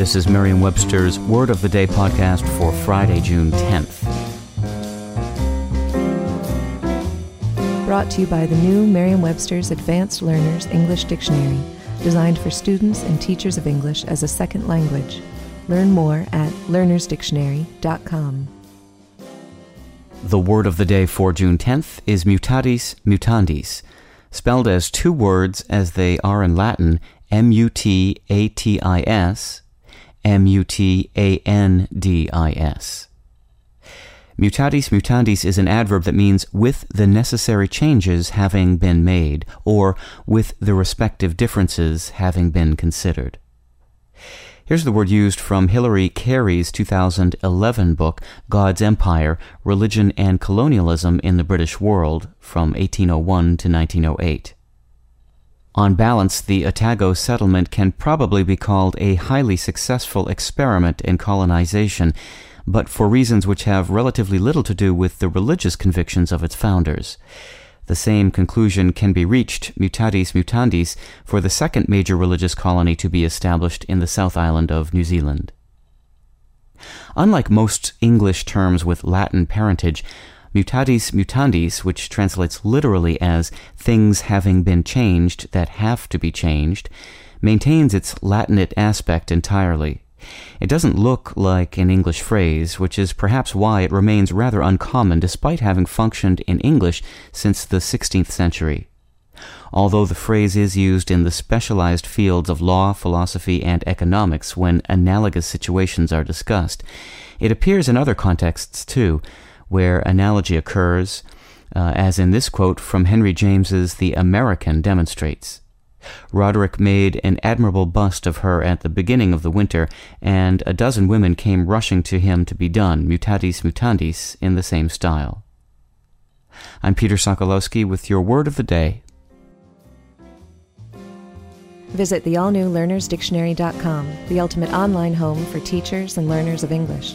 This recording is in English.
This is Merriam-Webster's Word of the Day podcast for Friday, June 10th. Brought to you by the new Merriam-Webster's Advanced Learners English Dictionary, designed for students and teachers of English as a second language. Learn more at learnersdictionary.com. The word of the day for June 10th is mutatis mutandis, spelled as two words as they are in Latin M U T A T I S, M U T A N D I S. Mutatis mutandis is an adverb that means with the necessary changes having been made, or with the respective differences having been considered. Here's the word used from Hilary Carey's 2011 book, God's Empire Religion and Colonialism in the British World, from 1801 to 1908. On balance, the Otago settlement can probably be called a highly successful experiment in colonization, but for reasons which have relatively little to do with the religious convictions of its founders. The same conclusion can be reached, mutatis mutandis, for the second major religious colony to be established in the South Island of New Zealand. Unlike most English terms with Latin parentage, mutatis mutandis, which translates literally as things having been changed that have to be changed, maintains its Latinate aspect entirely. It doesn't look like an English phrase, which is perhaps why it remains rather uncommon despite having functioned in English since the 16th century. Although the phrase is used in the specialized fields of law, philosophy, and economics when analogous situations are discussed, it appears in other contexts too, where analogy occurs, uh, as in this quote from Henry James's The American demonstrates. Roderick made an admirable bust of her at the beginning of the winter, and a dozen women came rushing to him to be done, mutatis mutandis, in the same style. I'm Peter Sokolowski with your word of the day. Visit the all new learnersdictionary.com, the ultimate online home for teachers and learners of English.